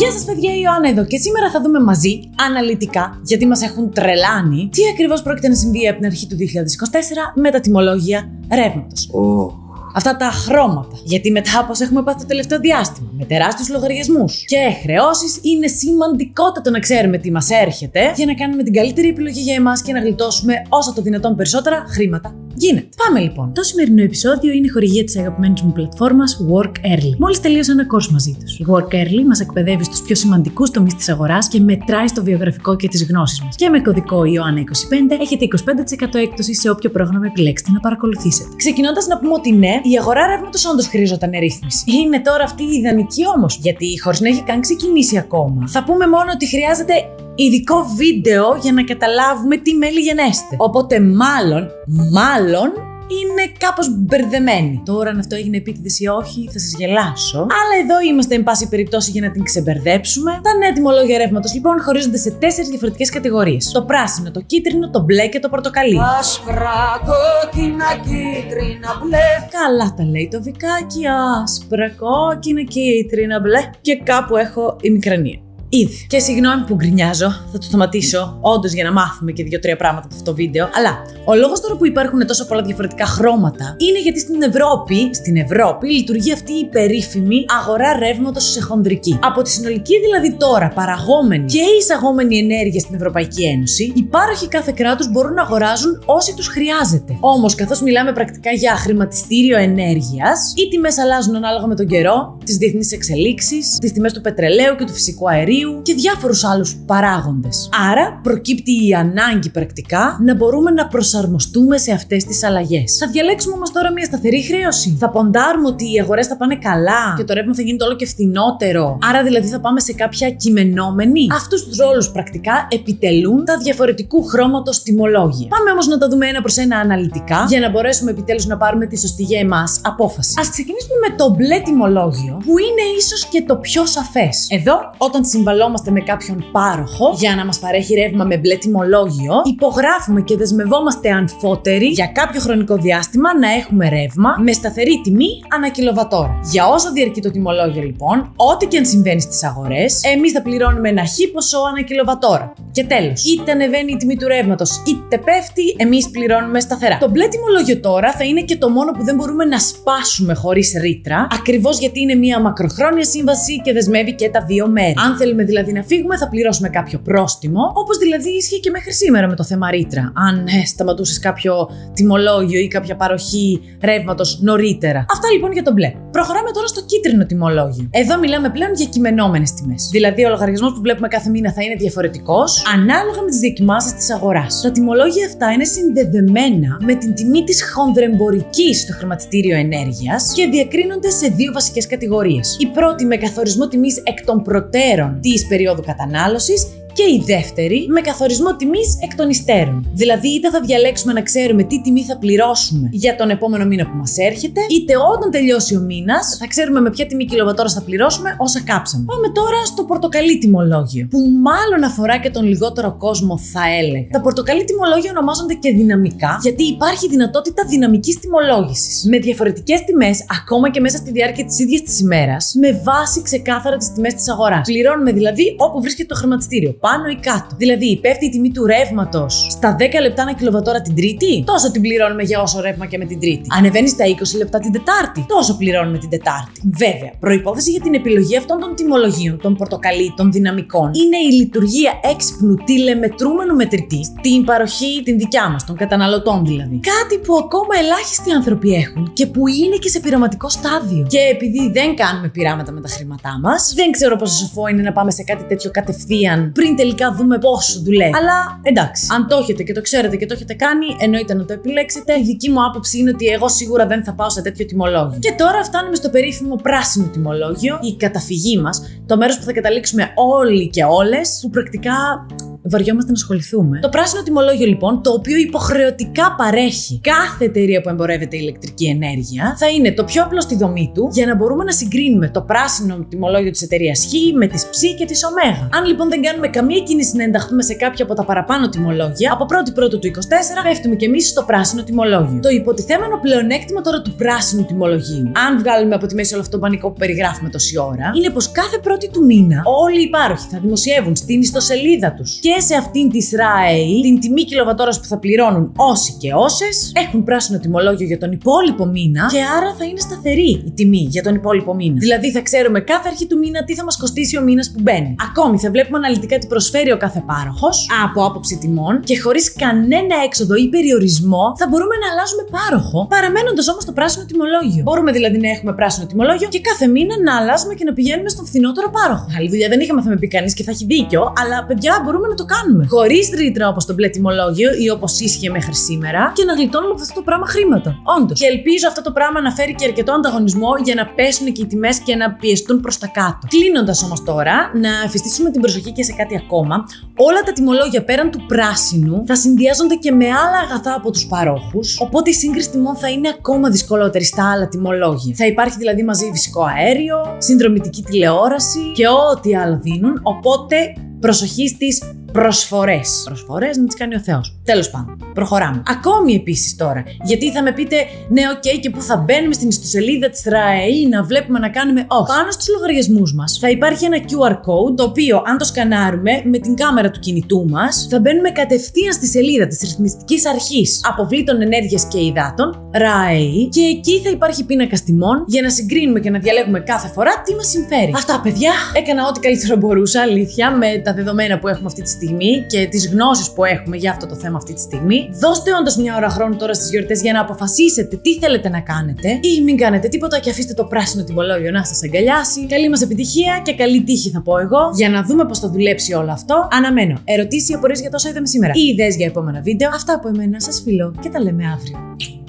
Γεια σας, παιδιά, η Ιωάννα εδώ και σήμερα θα δούμε μαζί, αναλυτικά, γιατί μας έχουν τρελάνει, τι ακριβώς πρόκειται να συμβεί από την αρχή του 2024 με τα τιμολόγια ρεύματος. Αυτά τα χρώματα. Γιατί μετά από όσα έχουμε πάθει το τελευταίο διάστημα, με τεράστιους λογαριασμούς και χρεώσεις, είναι σημαντικότατο να ξέρουμε τι μας έρχεται για να κάνουμε την καλύτερη επιλογή για εμάς και να γλιτώσουμε όσο το δυνατόν περισσότερα χρήματα γίνεται. Πάμε λοιπόν. Το σημερινό επεισόδιο είναι χορηγία της αγαπημένης μου πλατφόρμας Work Early. Μόλις τελείωσα ένα course μαζί τους. Η Work Early μας εκπαιδεύει στους πιο σημαντικούς τομείς της αγοράς και μετράει στο βιογραφικό και τις γνώσεις μας. Και με κωδικό Ιωάννα25 έχετε 25% έκπτωση σε όποιο πρόγραμμα επιλέξετε να παρακολουθήσετε. Ξεκινώντας να πούμε ότι ναι, η αγορά ρεύματος όντως χρειαζόταν ρύθμιση. Είναι τώρα αυτή η ιδανική όμως, γιατί χωρί να έχει καν ξεκινήσει ακόμα. Θα πούμε μόνο ότι χρειάζεται ειδικό βίντεο για να καταλάβουμε τι μέλη γενέστε. Οπότε μάλλον, μάλλον είναι κάπως μπερδεμένη. Τώρα αν αυτό έγινε επίτηδες ή όχι θα σας γελάσω. Αλλά εδώ είμαστε εν πάση περιπτώσει για να την ξεμπερδέψουμε. Τα νέα τιμολόγια ρεύματος λοιπόν χωρίζονται σε τέσσερις διαφορετικές κατηγορίες. Το πράσινο, το κίτρινο, το μπλε και το πορτοκαλί. Άσπρα, κόκκινα, κίτρινα, μπλε. Καλά τα λέει το βικάκι, άσπρα, κόκκινα, κίτρινα, μπλε. Και κάπου έχω ημικρανία. Ήδη. Και συγγνώμη που γκρινιάζω, θα το σταματήσω, όντως για να μάθουμε και δύο-τρία πράγματα από αυτό το βίντεο. Αλλά ο λόγος τώρα που υπάρχουν τόσο πολλά διαφορετικά χρώματα είναι γιατί στην Ευρώπη, στην Ευρώπη λειτουργεί αυτή η περίφημη αγορά ρεύματος σε χονδρική. Από τη συνολική δηλαδή τώρα παραγόμενη και εισαγόμενη ενέργεια στην Ευρωπαϊκή Ένωση, οι πάροχοι κάθε κράτους μπορούν να αγοράζουν όσοι τους χρειάζεται. Όμως, καθώς μιλάμε πρακτικά για χρηματιστήριο ενέργειας, οι τιμές αλλάζουν ανάλογα με τον καιρό, τις διεθνείς εξελίξεις, τις τιμές του πετρελαίου και του φυσικού αερίου και διάφορους άλλους παράγοντες. Άρα προκύπτει η ανάγκη πρακτικά να μπορούμε να προσαρμοστούμε σε αυτές τις αλλαγές. Θα διαλέξουμε όμως τώρα μια σταθερή χρέωση. Θα ποντάρουμε ότι οι αγορές θα πάνε καλά και το ρεύμα θα γίνεται όλο και φθηνότερο. Άρα δηλαδή θα πάμε σε κάποια κειμενόμενη. Αυτούς τους ρόλους πρακτικά επιτελούν τα διαφορετικού χρώματος τιμολόγια. Πάμε όμως να τα δούμε ένα προς ένα αναλυτικά για να μπορέσουμε επιτέλους να πάρουμε τη σωστή για εμάς απόφαση. Α ξεκινήσουμε με το μπλε τιμολόγιο που είναι ίσως και το πιο σαφές. Εδώ, όταν συμβαίνει αντιπαλόμαστε με κάποιον πάροχο για να μας παρέχει ρεύμα με μπλε τιμολόγιο, υπογράφουμε και δεσμευόμαστε αμφότεροι για κάποιο χρονικό διάστημα να έχουμε ρεύμα με σταθερή τιμή ανά κιλοβατόρα. Για όσο διαρκεί το τιμολόγιο, λοιπόν, ό,τι και αν συμβαίνει στις αγορές, εμείς θα πληρώνουμε ένα χ ποσό ανά κιλοβατόρα. Και τέλος, είτε ανεβαίνει η τιμή του ρεύματος, είτε πέφτει, εμείς πληρώνουμε σταθερά. Το μπλε τιμολόγιο τώρα θα είναι και το μόνο που δεν μπορούμε να σπάσουμε χωρίς ρήτρα, ακριβώς γιατί είναι μια μακροχρόνια σύμβαση και δεσμεύει και τα δύο μέρη. Αν θέλουμε δηλαδή να φύγουμε, θα πληρώσουμε κάποιο πρόστιμο, όπως δηλαδή ίσχυε και μέχρι σήμερα με το θέμα ρήτρα. Αν ε, σταματούσες κάποιο τιμολόγιο ή κάποια παροχή ρεύματος νωρίτερα. Αυτά λοιπόν για το μπλε. Προχωράμε τώρα στο κίτρινο τιμολόγιο. Εδώ μιλάμε πλέον για κειμενόμενες τιμές. Δηλαδή, ο λογαριασμός που βλέπουμε κάθε μήνα θα είναι διαφορετικός ανάλογα με τις δοκιμάσει της αγοράς. Τα τιμολόγια αυτά είναι συνδεδεμένα με την τιμή της χονδρεμπορικής στο χρηματιστήριο ενέργειας και διακρίνονται σε δύο βασικές κατηγορίες. Η πρώτη με καθορισμό τιμής εκ των προτέρων της περίοδου κατανάλωσης και η δεύτερη με καθορισμό τιμής εκ των υστέρων. Δηλαδή, είτε θα διαλέξουμε να ξέρουμε τι τιμή θα πληρώσουμε για τον επόμενο μήνα που μας έρχεται, είτε όταν τελειώσει ο μήνας θα ξέρουμε με ποια τιμή κιλοβατόρα θα πληρώσουμε όσα κάψαμε. Πάμε τώρα στο πορτοκαλί τιμολόγιο, που μάλλον αφορά και τον λιγότερο κόσμο, θα έλεγα. Τα πορτοκαλί τιμολόγια ονομάζονται και δυναμικά, γιατί υπάρχει δυνατότητα δυναμικής τιμολόγησης. Με διαφορετικές τιμές, ακόμα και μέσα στη διάρκεια της ίδιας της ημέρας, με βάση ξεκάθαρα τις τιμές της αγοράς. Πληρώνουμε δηλαδή όπου βρίσκεται το χρηματιστήριο πάνω ή κάτω. Δηλαδή, πέφτει η τιμή του ρεύματος στα 10 λεπτά ένα κιλοβατόρα την Τρίτη, τόσο την πληρώνουμε για όσο ρεύμα και με την Τρίτη. Ανεβαίνεις στα 20 λεπτά την Τετάρτη, τόσο πληρώνουμε την Τετάρτη. Βέβαια, προπόθεση για την επιλογή αυτών των τιμολογίων, των πορτοκαλί, των δυναμικών, είναι η λειτουργία έξυπνου τηλεμετρούμενου μετρητή, την παροχή την δικιά μας, των καταναλωτών δηλαδή. Κάτι που ακόμα ελάχιστοι άνθρωποι έχουν και που είναι και σε πειραματικό στάδιο. Και επειδή δεν κάνουμε πειράματα με τα χρήματά μας, δεν ξέρω πόσο σοφό είναι να πάμε σε κάτι τέτοιο κατευθείαν πριν τελικά δούμε πόσο δουλεύει. Αλλά εντάξει, αν το έχετε και το ξέρετε και το έχετε κάνει, εννοείται να το επιλέξετε. Η δική μου άποψη είναι ότι εγώ σίγουρα δεν θα πάω σε τέτοιο τιμολόγιο. Και τώρα φτάνουμε στο περίφημο πράσινο τιμολόγιο, η καταφυγή μας, το μέρος που θα καταλήξουμε όλοι και όλες, που πρακτικά βαριόμαστε να ασχοληθούμε. Το πράσινο τιμολόγιο, λοιπόν, το οποίο υποχρεωτικά παρέχει κάθε εταιρεία που εμπορεύεται ηλεκτρική ενέργεια, θα είναι το πιο απλό στη δομή του για να μπορούμε να συγκρίνουμε το πράσινο τιμολόγιο της εταιρείας Χ με τη Ψ και τη Ω. Αν λοιπόν δεν κάνουμε καμία κίνηση να ενταχθούμε σε κάποια από τα παραπάνω τιμολόγια, από 1η Πρώτου του 24 πέφτουμε κι εμείς στο πράσινο τιμολόγιο. Το υποτιθέμενο πλεονέκτημα τώρα του πράσινου τιμολογίου, αν βγάλουμε από τη μέση όλο αυτό το πανικό που περιγράφουμε τόση ώρα, είναι πως κάθε πρώτη του μήνα όλοι οι υπάροχοι θα δημοσιεύουν στην ιστοσελίδα τους και σε αυτήν τη ΡΑΕΗ την τιμή κιλοβατόρας που θα πληρώνουν όσοι και όσες έχουν πράσινο τιμολόγιο για τον υπόλοιπο μήνα και άρα θα είναι σταθερή η τιμή για τον υπόλοιπο μήνα. Δηλαδή θα ξέρουμε κάθε αρχή του μήνα τι θα μας κοστίσει ο μήνας που μπαίνει. Ακόμη θα βλέπουμε αναλυτικά τι προσφέρει ο κάθε πάροχος από άποψη τιμών και χωρίς κανένα έξοδο ή περιορισμό θα μπορούμε να αλλάζουμε πάροχο, παραμένοντας όμως το πράσινο τιμολόγιο. Μπορούμε δηλαδή να έχουμε πράσινο τιμολόγιο και κάθε μήνα να αλλάζουμε και να πηγαίνουμε στον φθηνότερο πάροχο. Άλλη δουλειά δεν είχαμε, θα με πει κανείς και θα έχει δίκιο, αλλά παιδιά μπορούμε να το κάνουμε. Χωρίς ρήτρα όπως το μπλε τιμολόγιο ή όπως ίσχυε μέχρι σήμερα και να γλιτώνουμε από αυτό το πράγμα χρήματα. Όντως. Και ελπίζω αυτό το πράγμα να φέρει και αρκετό ανταγωνισμό για να πέσουν και οι τιμές και να πιεστούν προς τα κάτω. Κλείνοντας όμως τώρα, να εφιστήσουμε την προσοχή και σε κάτι ακόμα. Όλα τα τιμολόγια πέραν του πράσινου θα συνδυάζονται και με άλλα αγαθά από τους παρόχους, οπότε η σύγκριση τιμών θα είναι ακόμα δυσκολότερη στα άλλα τιμολόγια. Θα υπάρχει δηλαδή μαζί φυσικό αέριο, συνδρομητική τηλεόραση και ό,τι άλλο δίνουν, οπότε προσοχή στις προσφορές. Προσφορές να τις κάνει ο Θεός. Τέλος πάντων, προχωράμε. Ακόμη επίσης τώρα, γιατί θα με πείτε, ναι, OK, okay, και πού θα μπαίνουμε στην ιστοσελίδα της ΡΑΕΗ να βλέπουμε να κάνουμε. Όχι. Πάνω στους λογαριασμούς μας θα υπάρχει ένα QR code, το οποίο αν το σκανάρουμε με την κάμερα του κινητού μας, θα μπαίνουμε κατευθείαν στη σελίδα της ρυθμιστικής αρχής αποβλήτων ενέργειας και υδάτων, ΡΑΕΗ, και εκεί θα υπάρχει πίνακα τιμών για να συγκρίνουμε και να διαλέγουμε κάθε φορά τι μας συμφέρει. Αυτά, παιδιά, έκανα ό,τι καλύτερο μπορούσα, αλήθεια, με τα δεδομένα που έχουμε αυτή τη στιγμή και τις γνώσεις που έχουμε για αυτό το θέμα αυτή τη στιγμή. Δώστε όντως μια ώρα χρόνου τώρα στις γιορτές για να αποφασίσετε τι θέλετε να κάνετε ή μην κάνετε τίποτα και αφήστε το πράσινο τιμολόγιο να σας αγκαλιάσει. Καλή μας επιτυχία και καλή τύχη θα πω εγώ για να δούμε πώς θα δουλέψει όλο αυτό. Αναμένω ερωτήσεις ή απορίες για τόσο είδαμε σήμερα ή ιδέες για επόμενα βίντεο. Αυτά από εμένα σας φιλώ και τα λέμε αύριο.